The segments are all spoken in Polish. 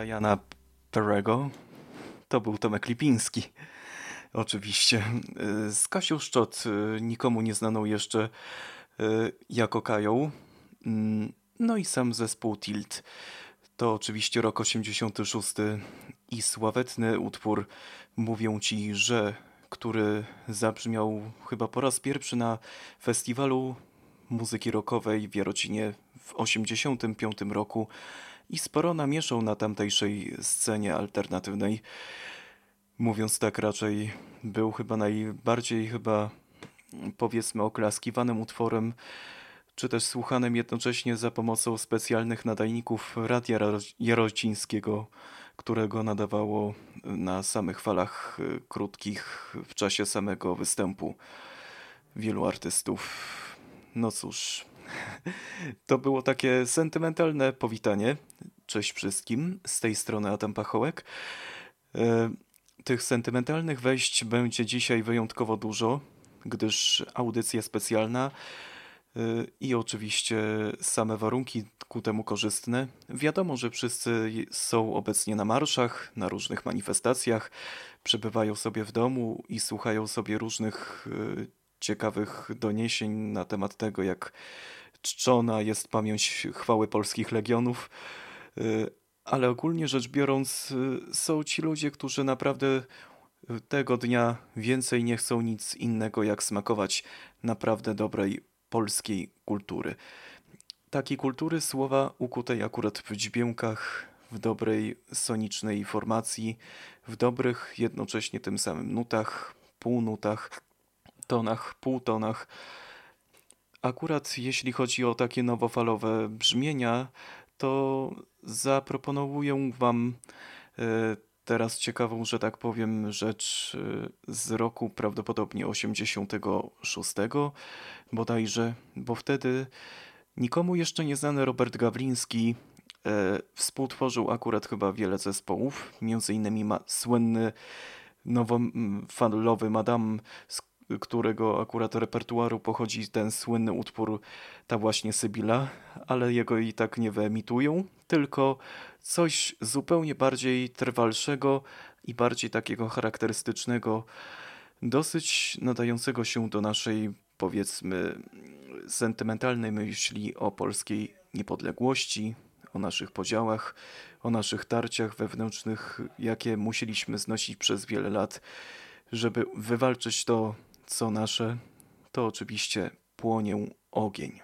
Briana Perego. To był Tomek Lipiński. Oczywiście. Z Kasią Szczot, y, nikomu nieznaną jeszcze y, jako Kają. Mm, No i sam zespół Tilt. To oczywiście rok 86 i sławetny utwór Mówią Ci, że, który zabrzmiał chyba po raz pierwszy na festiwalu muzyki rockowej w Jarocinie w 85 roku i sporo namieszał na tamtejszej scenie alternatywnej. Mówiąc tak, raczej był chyba najbardziej chyba powiedzmy oklaskiwanym utworem, czy też słuchanym jednocześnie za pomocą specjalnych nadajników Radia Jaro- Jarocińskiego, którego nadawało na samych falach y, krótkich w czasie samego występu wielu artystów. No cóż, to było takie sentymentalne powitanie. Cześć wszystkim, z tej strony Adam Pachołek. E, Tych sentymentalnych wejść będzie dzisiaj wyjątkowo dużo, gdyż audycja specjalna e, i oczywiście same warunki ku temu korzystne. Wiadomo, że wszyscy są obecnie na marszach, na różnych manifestacjach, przebywają sobie w domu i słuchają sobie różnych e, ciekawych doniesień na temat tego, jak czczona jest pamięć chwały polskich legionów. Y, Ale ogólnie rzecz biorąc, y, są ci ludzie, którzy naprawdę y, tego dnia więcej nie chcą nic innego, jak smakować naprawdę dobrej polskiej kultury. Takiej kultury słowa ukutej akurat w dźwiękach, w dobrej sonicznej formacji, w dobrych jednocześnie tym samym nutach, półnutach, tonach, półtonach. Akurat jeśli chodzi o takie nowofalowe brzmienia, to zaproponuję Wam e, teraz ciekawą, że tak powiem, rzecz e, z roku prawdopodobnie 86 bodajże, bo wtedy nikomu jeszcze nieznany Robert Gawliński e, współtworzył akurat chyba wiele zespołów, między innymi ma słynny nowofalowy Madame, którego akurat repertuaru pochodzi ten słynny utwór, ta właśnie Sybilla, ale jego i tak nie wyemitują, tylko coś zupełnie bardziej trwalszego i bardziej takiego charakterystycznego, dosyć nadającego się do naszej, powiedzmy, sentymentalnej myśli o polskiej niepodległości, o naszych podziałach, o naszych tarciach wewnętrznych, jakie musieliśmy znosić przez wiele lat, żeby wywalczyć to, co nasze, to oczywiście płonie ogień.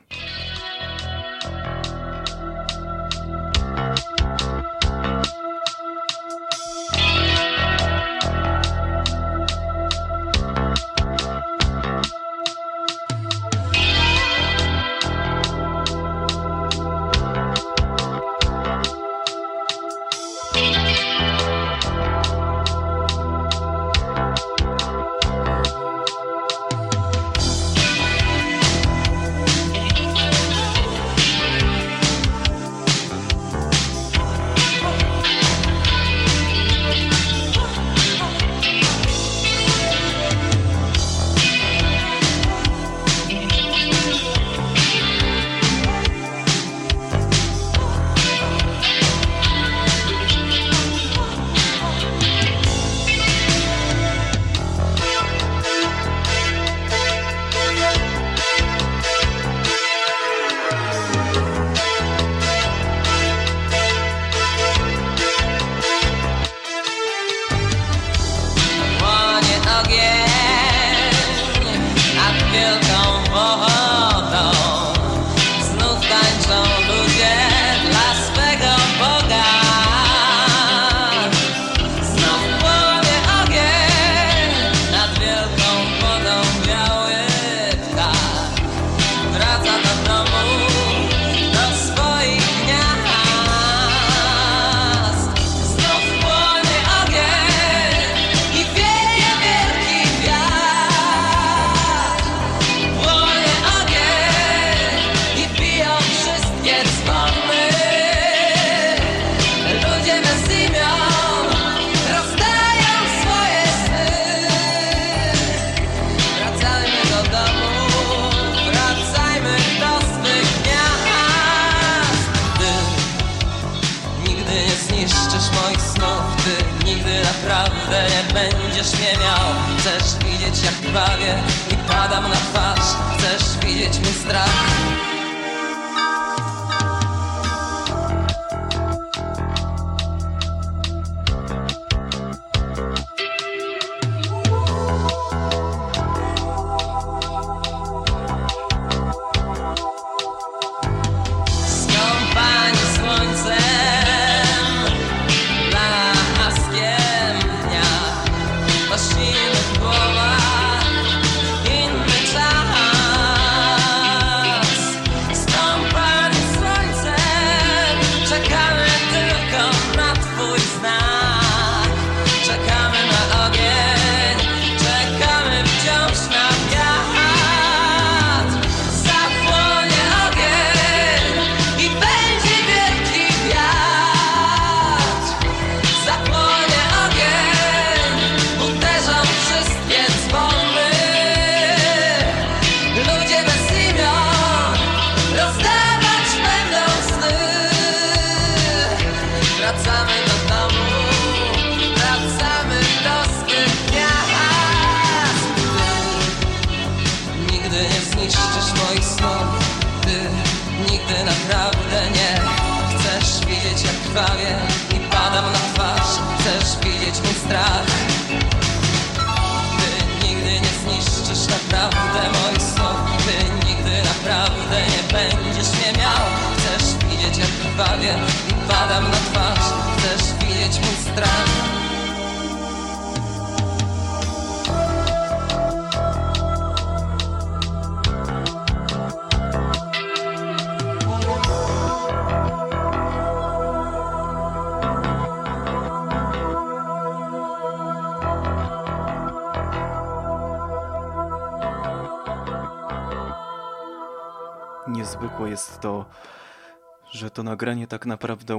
Nagranie tak naprawdę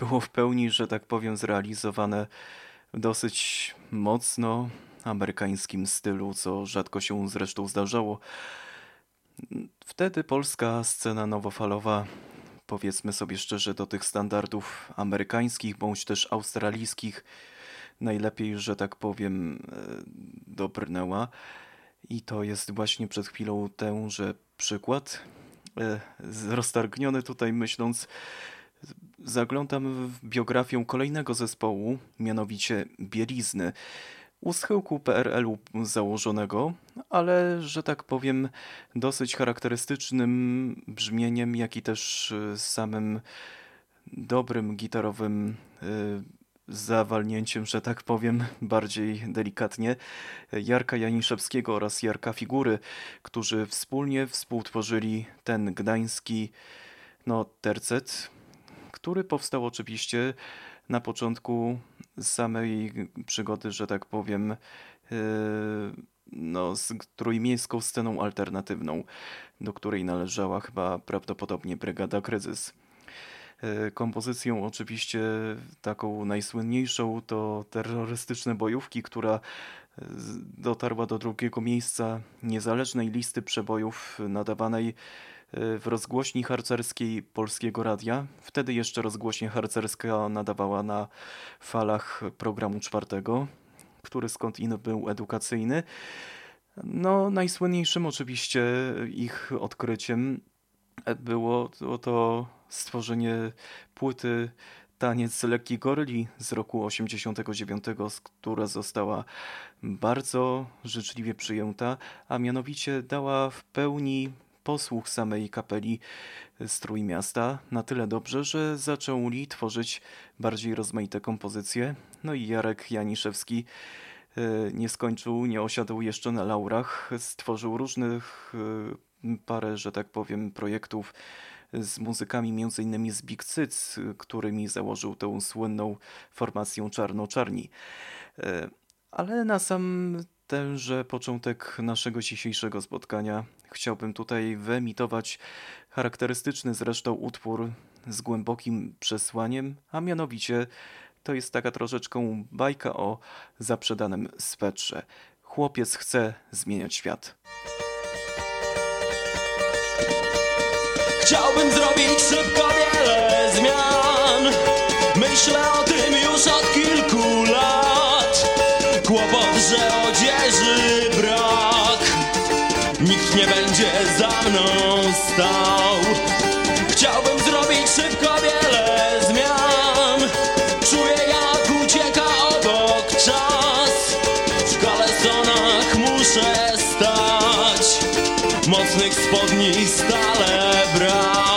było w pełni, że tak powiem, zrealizowane dosyć mocno amerykańskim stylu, co rzadko się zresztą zdarzało. Wtedy polska scena nowofalowa, powiedzmy sobie szczerze, do tych standardów amerykańskich bądź też australijskich najlepiej, że tak powiem, e, dobrnęła. I to jest właśnie przed chwilą tenże przykład. E, Roztargniony tutaj myśląc, zaglądam w biografię kolejnego zespołu, mianowicie Bielizny. U schyłku PRL-u założonego, ale że tak powiem, dosyć charakterystycznym brzmieniem, jak i też e, samym dobrym gitarowym e, zawalnięciem, że tak powiem, bardziej delikatnie, Jarka Janiszewskiego oraz Jarka Figury, którzy wspólnie współtworzyli ten gdański no, tercet, który powstał oczywiście na początku samej przygody, że tak powiem, yy, no, z trójmiejską sceną alternatywną, do której należała chyba prawdopodobnie Brygada Kryzys. E, Kompozycją oczywiście taką najsłynniejszą to terrorystyczne bojówki, która z- dotarła do drugiego miejsca niezależnej listy przebojów nadawanej e, w rozgłośni harcerskiej Polskiego Radia. Wtedy jeszcze rozgłośnie harcerska nadawała na falach programu czwartego, który skądinąd był edukacyjny. No, najsłynniejszym oczywiście ich odkryciem było to, stworzenie płyty Taniec lekki goryli z roku 89, z- która została bardzo życzliwie przyjęta, a mianowicie dała w pełni posłuch samej kapeli Strój Miasta na tyle dobrze, że zaczęli tworzyć bardziej rozmaite kompozycje. No i Jarek Janiszewski e, nie skończył, nie osiadł jeszcze na laurach. Stworzył różnych e, parę, że tak powiem, projektów z muzykami, innymi z Big Cyc, którymi założył tę słynną formację Czarno-Czarni. E, Ale na sam tenże początek naszego dzisiejszego spotkania chciałbym tutaj wyemitować charakterystyczny zresztą utwór z głębokim przesłaniem, a mianowicie to jest taka troszeczkę bajka o zaprzedanym swetrze. Chłopiec chce zmieniać świat. Chciałbym zrobić szybko wiele zmian. Myślę o tym już od kilku lat. Kłopot, że odzieży brak. Nikt nie będzie za mną stał. Chciałbym zrobić szybko wiele zmian Mocnych spodni stale brak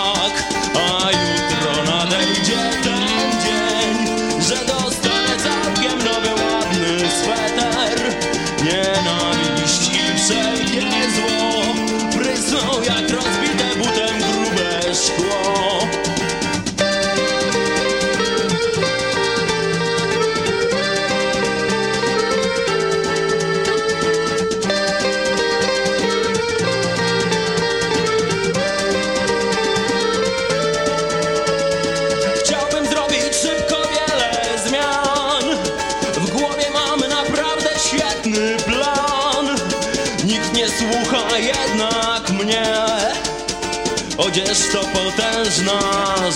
Odzież to potężna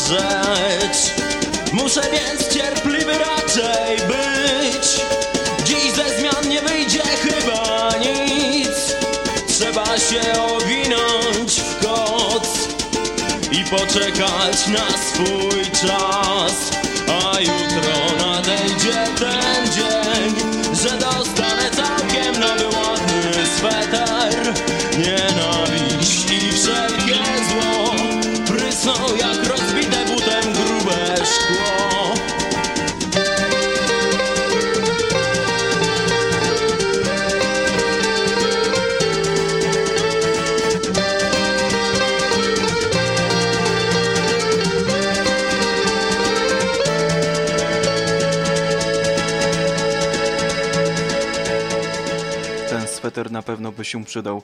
rzecz. Muszę więc cierpliwy raczej być. Dziś ze zmian nie wyjdzie chyba nic. Trzeba się owinąć w koc i poczekać na swój czas. A jutro nadejdzie ten Sweter na pewno by się przydał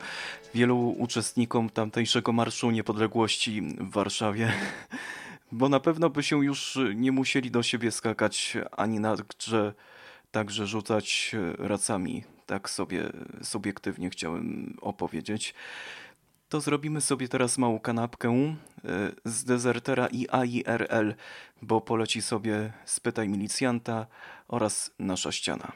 wielu uczestnikom tamtejszego Marszu Niepodległości w Warszawie, bo na pewno by się już nie musieli do siebie skakać, ani także, także rzucać racami. Tak sobie subiektywnie chciałem opowiedzieć. To zrobimy sobie teraz małą kanapkę e, z dezertera i AIRL, bo poleci sobie Spytaj Milicjanta oraz Nasza Ściana.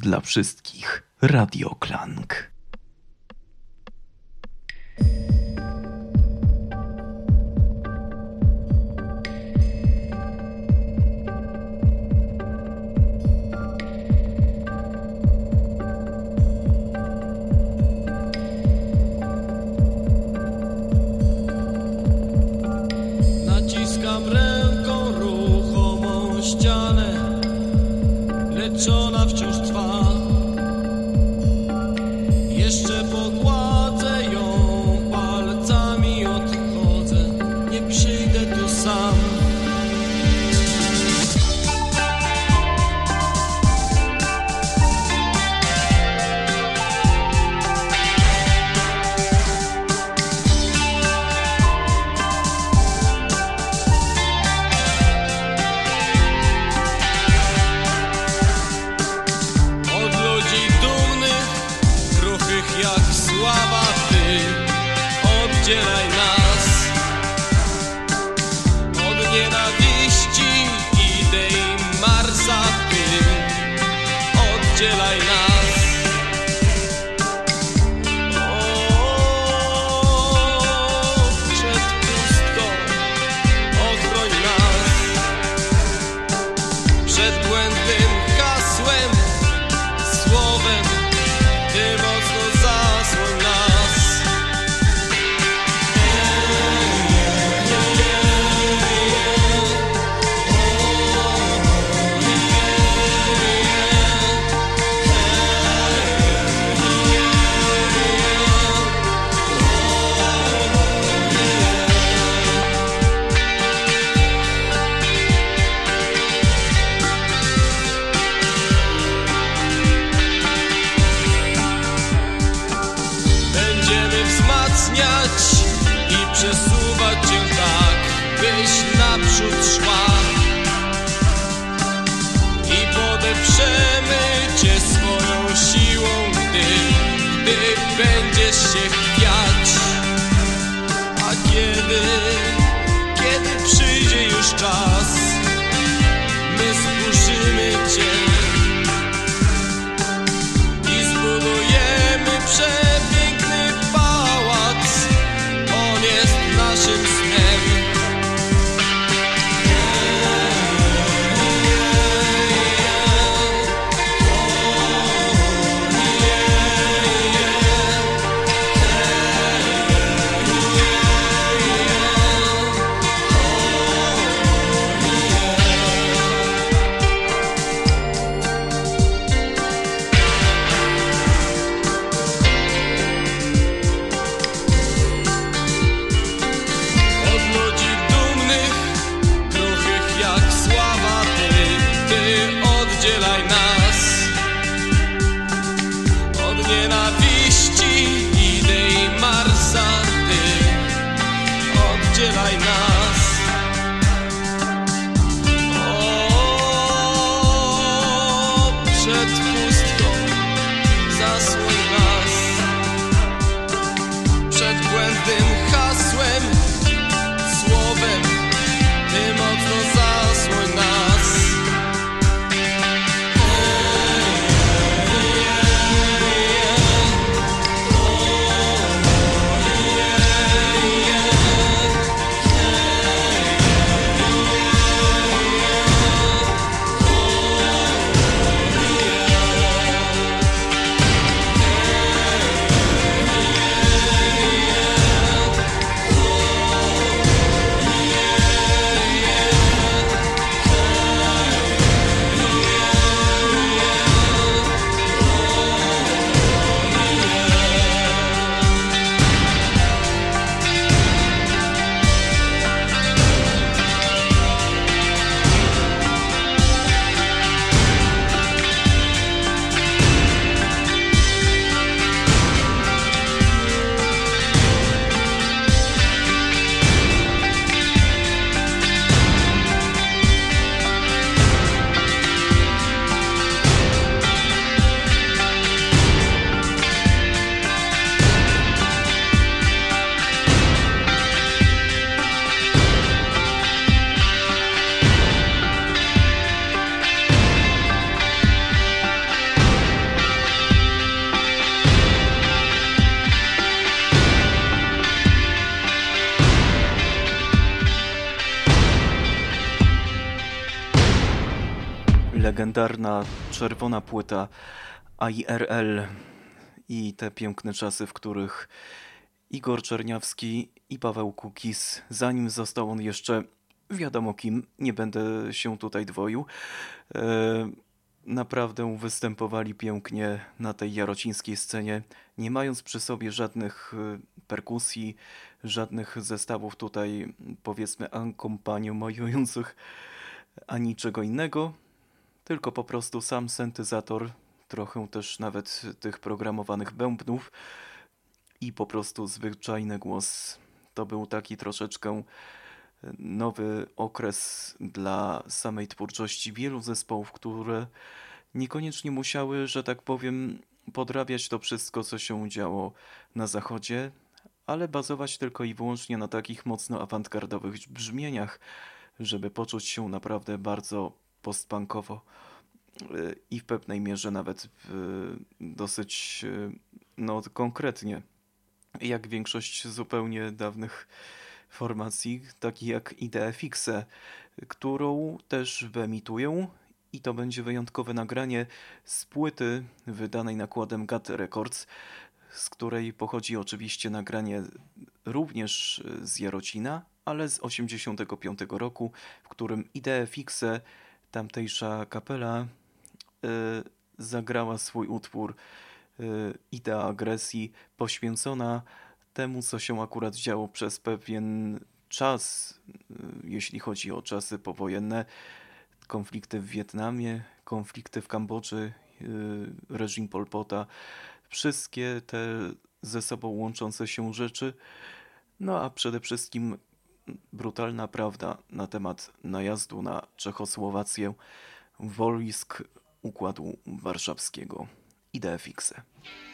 Dla wszystkich. Radio Klank. Naciskam ręką ruchomą ścianę, legendarna czerwona płyta IRL i te piękne czasy, w których Igor Czerniawski i Paweł Kukis, zanim został on jeszcze wiadomo kim, nie będę się tutaj dwoił, e, naprawdę występowali pięknie na tej jarocińskiej scenie, nie mając przy sobie żadnych e, perkusji, żadnych zestawów tutaj powiedzmy akompaniujących ani czego innego, tylko po prostu sam syntezator, trochę też nawet tych programowanych bębnów i po prostu zwyczajny głos. To był taki troszeczkę nowy okres dla samej twórczości wielu zespołów, które niekoniecznie musiały, że tak powiem, podrabiać to wszystko, co się działo na zachodzie, ale bazować tylko i wyłącznie na takich mocno awantgardowych brzmieniach, żeby poczuć się naprawdę bardzo postpunkowo y, i w pewnej mierze nawet y, dosyć y, no, konkretnie, jak większość zupełnie dawnych formacji, takich jak Idea Fixe, którą też wyemituję i to będzie wyjątkowe nagranie z płyty wydanej nakładem GAT Records, z której pochodzi oczywiście nagranie również z Jarocina, ale z 85 roku, w którym Idea Fixe, tamtejsza kapela, y, zagrała swój utwór y, Idea Agresji, poświęcona temu, co się akurat działo przez pewien czas, y, jeśli chodzi o czasy powojenne, konflikty w Wietnamie, konflikty w Kambodży, reżim Pol Pota, wszystkie te ze sobą łączące się rzeczy. No a przede wszystkim brutalna prawda na temat najazdu na Czechosłowację, wojsk Układu Warszawskiego. Idee fixe. Masz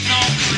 leave no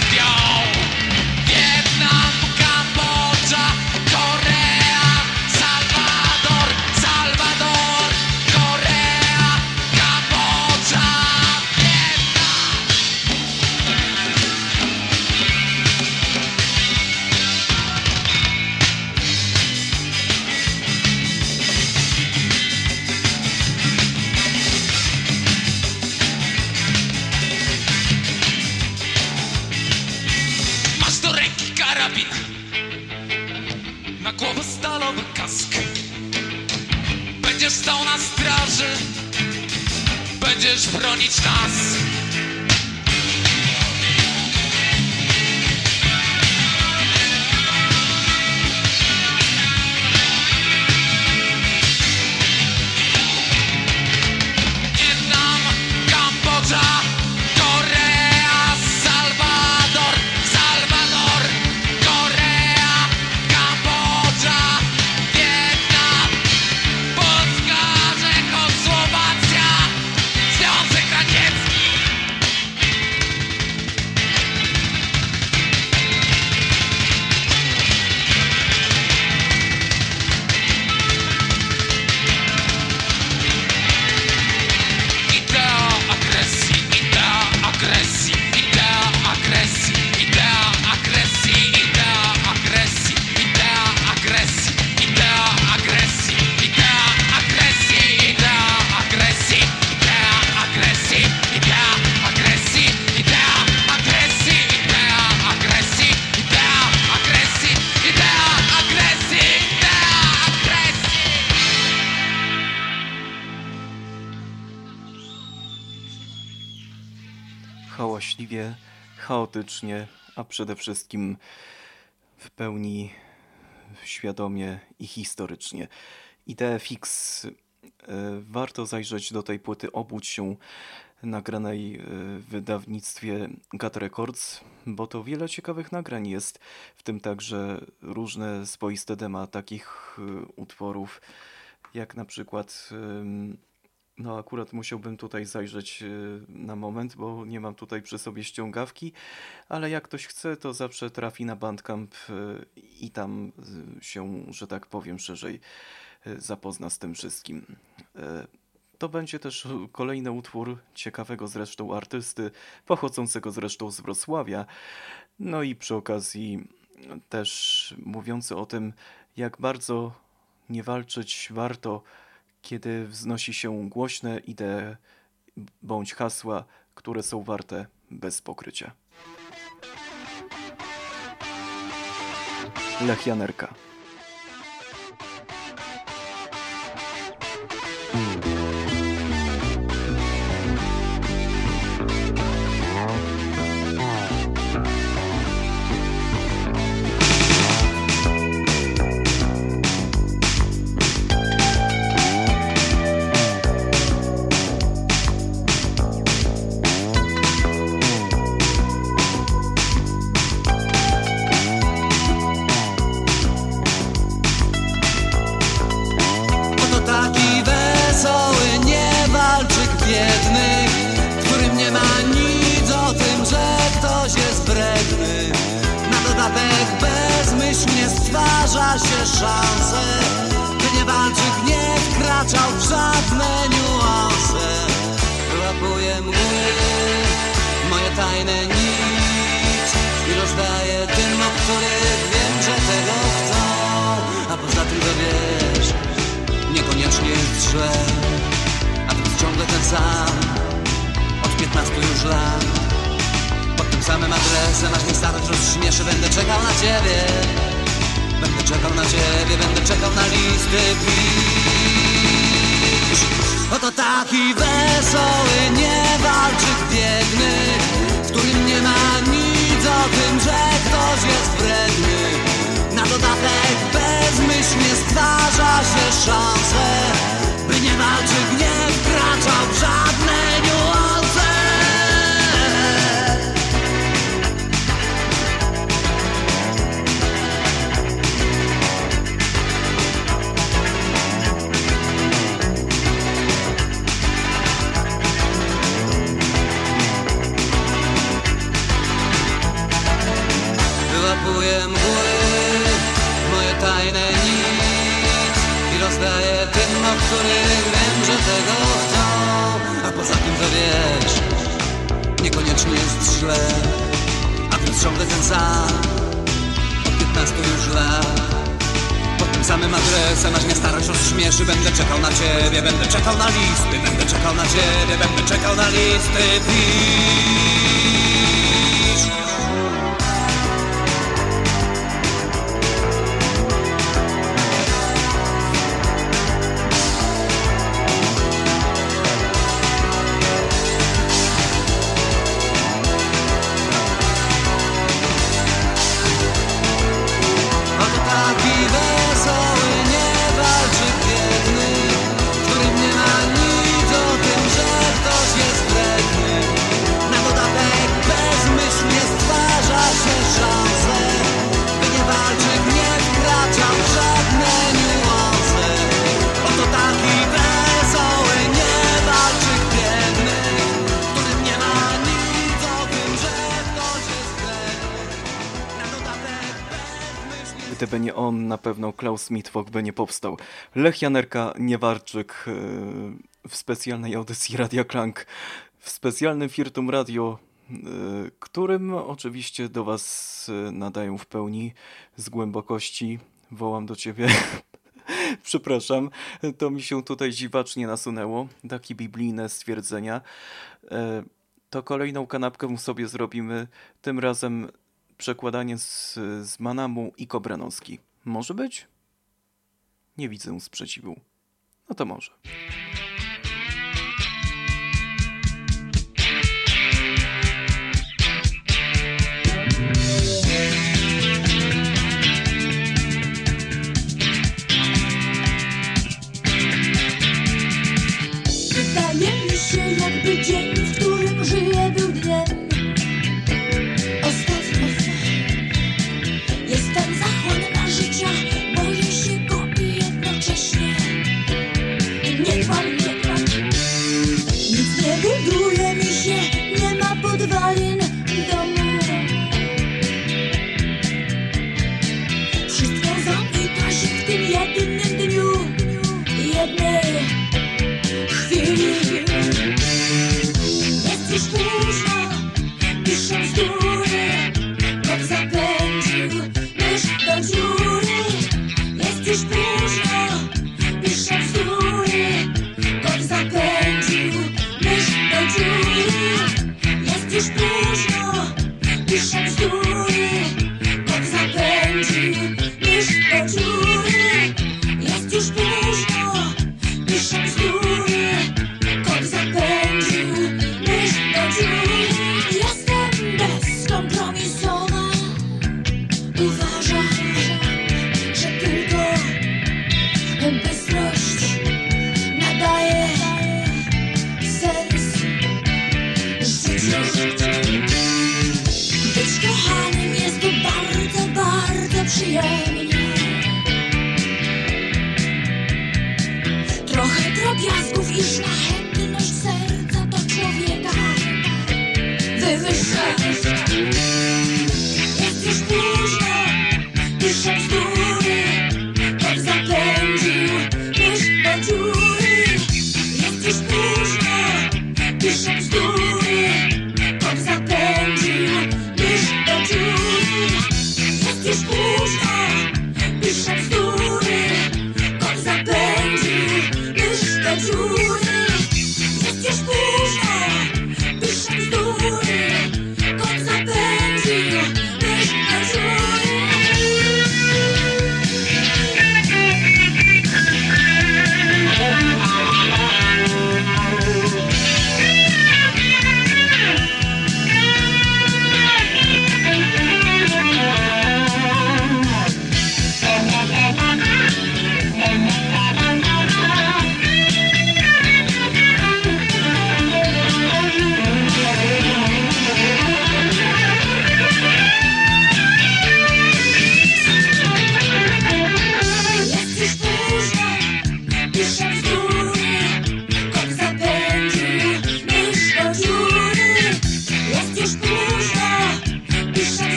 chaotycznie, a przede wszystkim w pełni świadomie i historycznie. Idee fix. e, Warto zajrzeć do tej płyty Obudź się nagranej e, w wydawnictwie Gut Records, bo to wiele ciekawych nagrań jest, w tym także różne swoiste dema takich e, utworów, jak na przykład no akurat musiałbym tutaj zajrzeć y, na moment, bo nie mam tutaj przy sobie ściągawki, ale jak ktoś chce, to zawsze trafi na Bandcamp y, i tam y, się, że tak powiem, szerzej zapozna z tym wszystkim. To będzie też kolejny utwór ciekawego zresztą artysty, pochodzącego zresztą z Wrocławia. No i przy okazji też mówiący o tym, jak bardzo nie walczyć warto, kiedy wznosi się głośne idee bądź hasła, które są warte bez pokrycia. Lech Janerka. Się szanse By nie walczyk nie wkraczał w żadne niuanse. Wyłapuję mgły, moje tajne nic I rozdaję tym, o których wiem, że tego chcą. A poza tym to wiesz, niekoniecznie jest źle A więc ciągle ten sam, od 15 już lat. Pod tym samym adresem, aż mnie starość rozśmieszy Będę czekał na ciebie Będę czekał na ciebie, będę czekał na listy pisz. Oto taki wesoły, niewalczyk biedny W którym nie ma nic o tym, że ktoś jest wredny Na dodatek bezmyślnie stwarza się szanse By niewalczyk nie wkraczał w żadne których wiem, że tego chcą A poza tym to wiesz, niekoniecznie jest źle. A więc ciągle ten sam, od 15 już lat pod tym samym adresem, aż mnie starość rozśmieszy. Będę czekał na ciebie, będę czekał na listy Będę czekał na ciebie, będę czekał na listy. Pisz Gdyby nie on, na pewno Klaus Mitwok by nie powstał. Lech Janerka Niewarczyk e, w specjalnej audycji Radia Klank, w specjalnym Firtum Radio, e, którym oczywiście do Was e, nadają w pełni z głębokości. Wołam do Ciebie. Przepraszam, to mi się tutaj dziwacznie nasunęło. Takie biblijne stwierdzenia. To kolejną kanapkę sobie zrobimy. Tym razem przekładanie z, z Manamu i Kobranowski. Może być? Nie widzę sprzeciwu. No to może.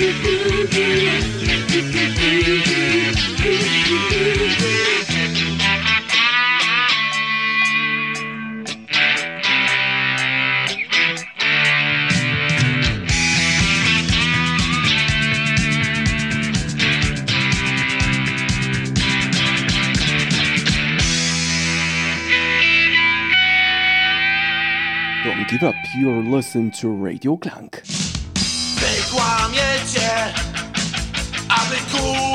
Don't give up, you're listening to Radio Clank. złamie aby kłócić.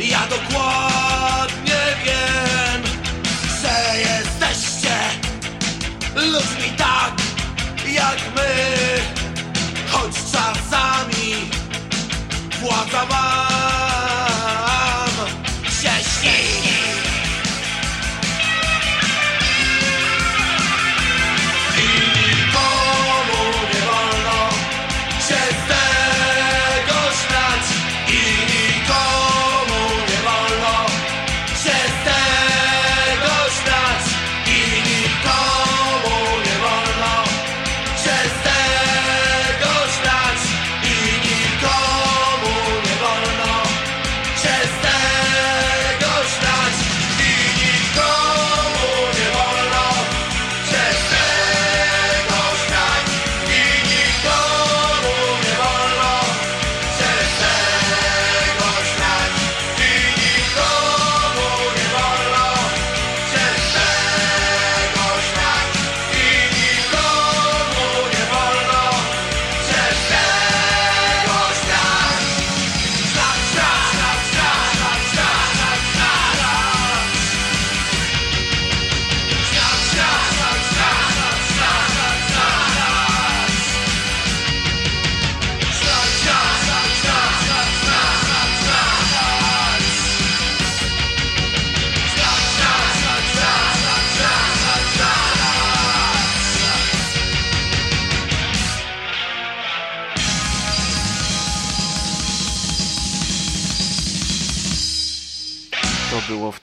Ja dokładnie wiem Że jesteście Ludźmi tak jak my. Choć czasami Władza wam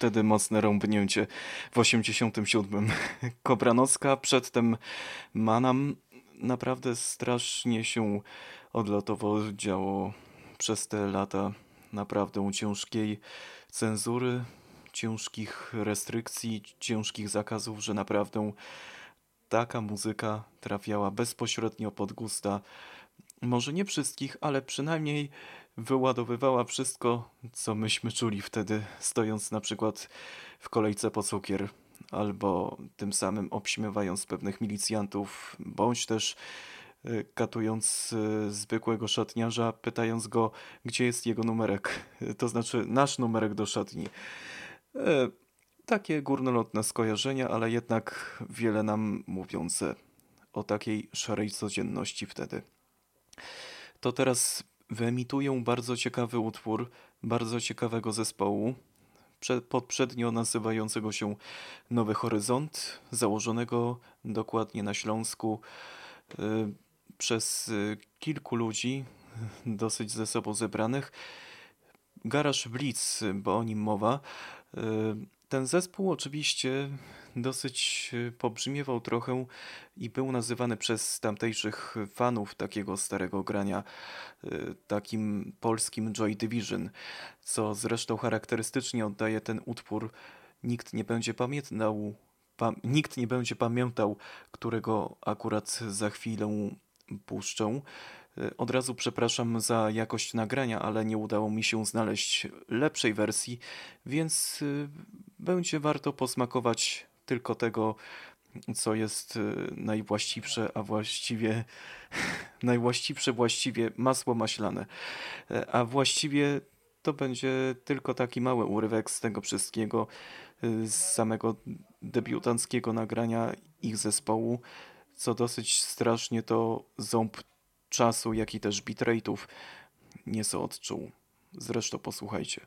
wtedy mocne rąbnięcie w 87. Kobranocka, przedtem Manam. Naprawdę strasznie się odlotowo działo przez te lata naprawdę ciężkiej cenzury, ciężkich restrykcji, ciężkich zakazów, że naprawdę taka muzyka trafiała bezpośrednio pod gusta, może nie wszystkich, ale przynajmniej wyładowywała wszystko, co myśmy czuli wtedy, stojąc na przykład w kolejce po cukier, albo tym samym obśmiewając pewnych milicjantów, bądź też y, katując y, zwykłego szatniarza, pytając go, gdzie jest jego numerek, to znaczy nasz numerek do szatni. E, takie górnolotne skojarzenia, ale jednak wiele nam mówiące o takiej szarej codzienności wtedy. To teraz wyemituję bardzo ciekawy utwór bardzo ciekawego zespołu, poprzednio nazywającego się Nowy Horyzont, założonego dokładnie na Śląsku y, przez y, kilku ludzi, dosyć ze sobą zebranych. Garaż Blitz, bo o nim mowa. Y, ten zespół oczywiście dosyć e, pobrzmiewał trochę i był nazywany przez tamtejszych fanów takiego starego grania e, takim polskim Joy Division, co zresztą charakterystycznie oddaje ten utwór. Nikt nie będzie pamiętał, pa, nikt nie będzie pamiętał, którego akurat za chwilę puszczą. E, od razu przepraszam za jakość nagrania, ale nie udało mi się znaleźć lepszej wersji, więc będzie warto posmakować tylko tego, co jest y, najwłaściwsze, a właściwie najwłaściwsze właściwie masło maślane. E, a właściwie to będzie tylko taki mały urywek z tego wszystkiego, y, z samego debiutanckiego nagrania ich zespołu, co dosyć strasznie to ząb czasu, jak i też bitrate'ów nieco odczuł. Zresztą posłuchajcie.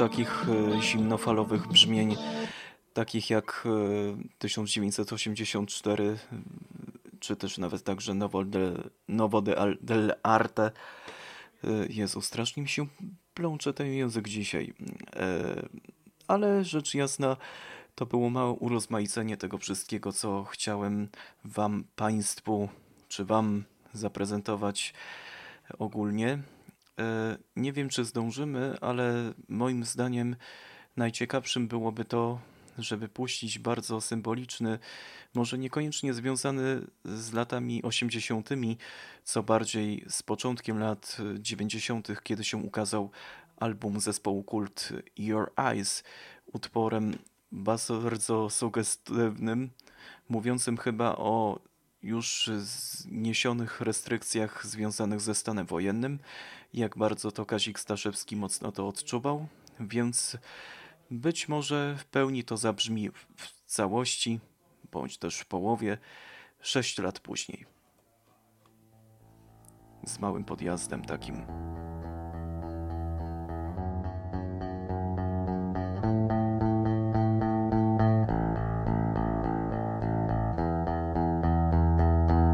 Takich e, zimnofalowych brzmień, takich jak 1984, e, czy też nawet także Novo, del, Novo del, Arte. E, Jezu, strasznie mi się plącze ten język dzisiaj. Ale rzecz jasna, to było małe urozmaicenie tego wszystkiego, co chciałem Wam, Państwu, czy Wam zaprezentować ogólnie. E, nie wiem, czy zdążymy, ale moim zdaniem najciekawszym byłoby to, żeby puścić bardzo symboliczny, może niekoniecznie związany z latami 80., co bardziej z początkiem lat 90., kiedy się ukazał album zespołu Kult Your Eyes, utworem bardzo sugestywnym, mówiącym chyba o już zniesionych restrykcjach związanych ze stanem wojennym, jak bardzo to Kazik Staszewski mocno to odczuwał, więc być może w pełni to zabrzmi w całości, bądź też w połowie, sześć lat później. Z małym podjazdem takim.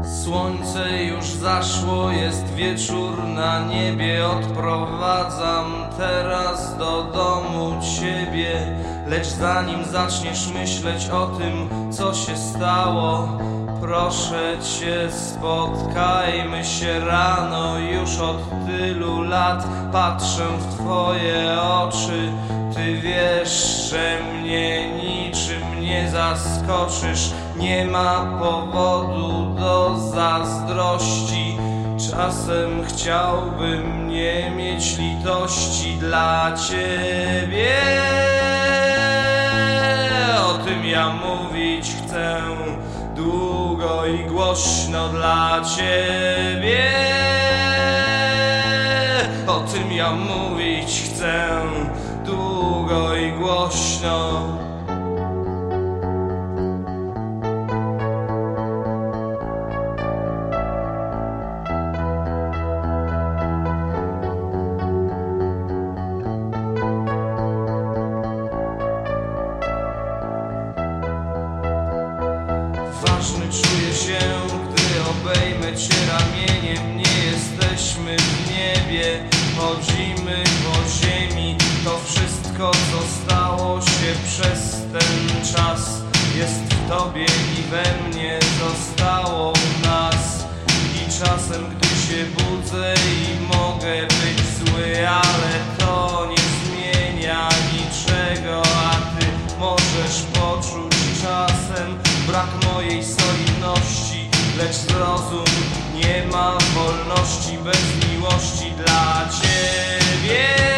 Słońce już zaszło, jest wieczór na niebie Odprowadzam teraz do domu ciebie. Lecz zanim zaczniesz myśleć o tym, co się stało Proszę cię, spotkajmy się rano Już od tylu lat. Patrzę w twoje oczy Ty wiesz, że mnie niczym nie zaskoczysz Nie ma powodu do zazdrości. Czasem chciałbym nie mieć litości dla ciebie. O tym ja mówić chcę długo i głośno dla ciebie. O tym ja mówić chcę długo i głośno tobie i we mnie, zostało nas. I czasem, gdy się budzę i mogę być zły Ale to nie zmienia niczego, a ty możesz poczuć czasem brak mojej solidności Lecz zrozum, nie ma wolności bez miłości dla ciebie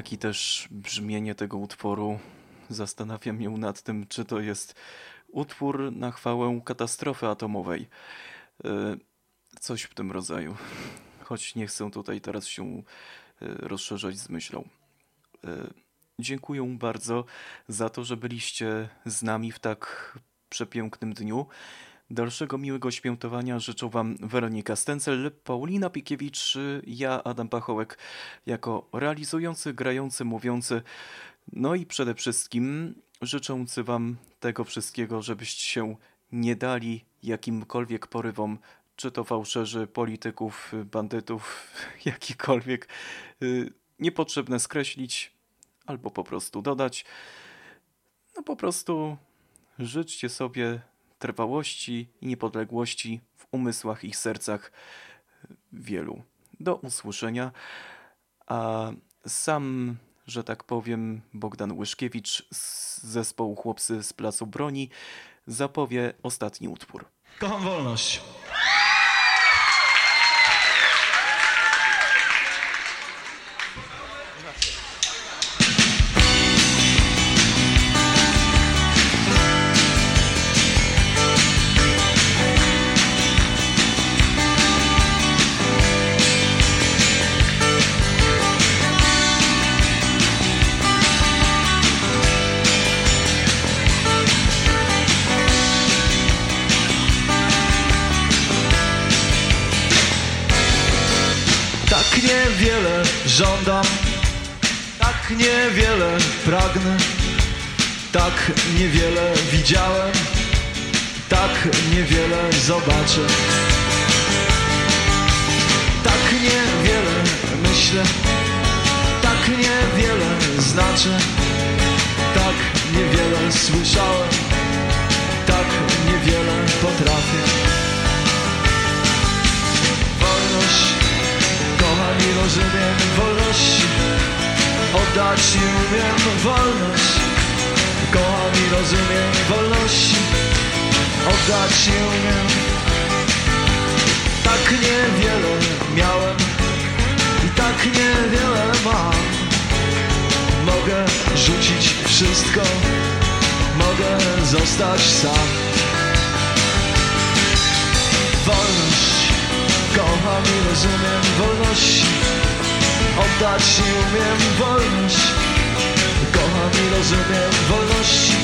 jak i też brzmienie tego utworu. Zastanawiam się nad tym, czy to jest utwór na chwałę katastrofy atomowej. E, Coś w tym rodzaju. Choć nie chcę tutaj teraz się e, rozszerzać z myślą. E, Dziękuję bardzo za to, że byliście z nami w tak przepięknym dniu. Dalszego miłego świętowania życzą Wam Weronika Stencel, Paulina Pikiewicz, ja Adam Pachołek jako realizujący, grający, mówiący, no i przede wszystkim życzący Wam tego wszystkiego, żebyście się nie dali jakimkolwiek porywom, czy to fałszerzy, polityków, bandytów, jakikolwiek y, niepotrzebne skreślić albo po prostu dodać. No po prostu życzcie sobie trwałości i niepodległości w umysłach i sercach wielu. Do usłyszenia. A sam, że tak powiem, Bogdan Łyszkiewicz z zespołu Chłopcy z Placu Broni zapowie ostatni utwór. Kocham wolność. Tak niewiele znaczę, tak niewiele słyszałem, tak niewiele potrafię. Wolność Kocham i rozumiem wolności Oddać nie umiem wolność. Kocham i rozumiem wolności Oddać nie umiem. Tak niewiele miałem tak niewiele mam. Mogę rzucić wszystko Mogę zostać sam. Wolność Kocham i rozumiem wolności. Oddać nie umiem wolność. Kocham i rozumiem Wolność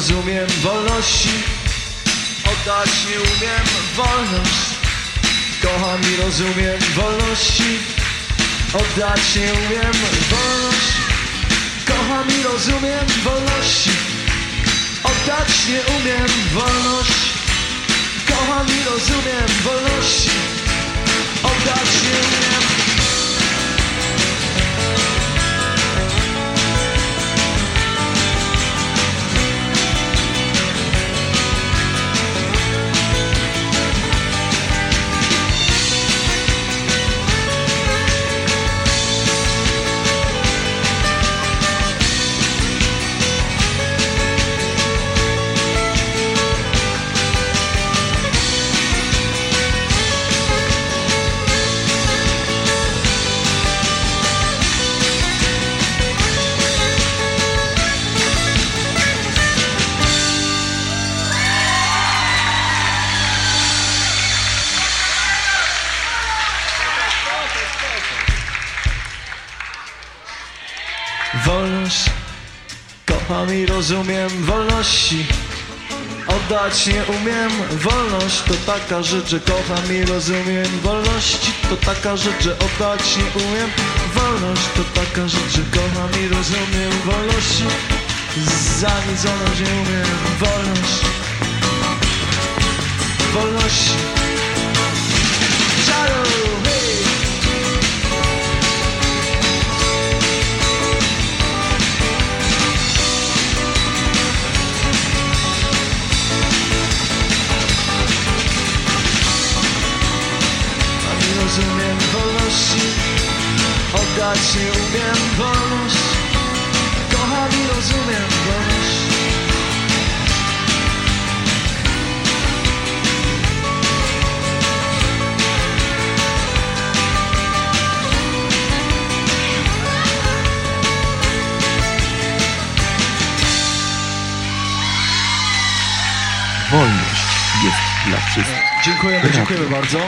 rozumiem wolności. Oddać nie umiem wolność. Kocham i rozumiem wolności. Oddać nie umiem wolność Kocham i rozumiem wolności. Oddać nie umiem wolność Kocham i rozumiem wolności. Oddać nie umiem Oddać nie umiem, wolność to taka rzecz, że kocham i rozumiem. Wolności to taka rzecz, że oddać nie umiem. Wolność to taka rzecz, że kocham i rozumiem. Wolności za nic nie umiem Wolność. Wolności. Czaru, Nie umiem wolność Kocham i rozumiem wolność Wolność jest dla wszystkich. Dziękujemy, dziękujemy bardzo.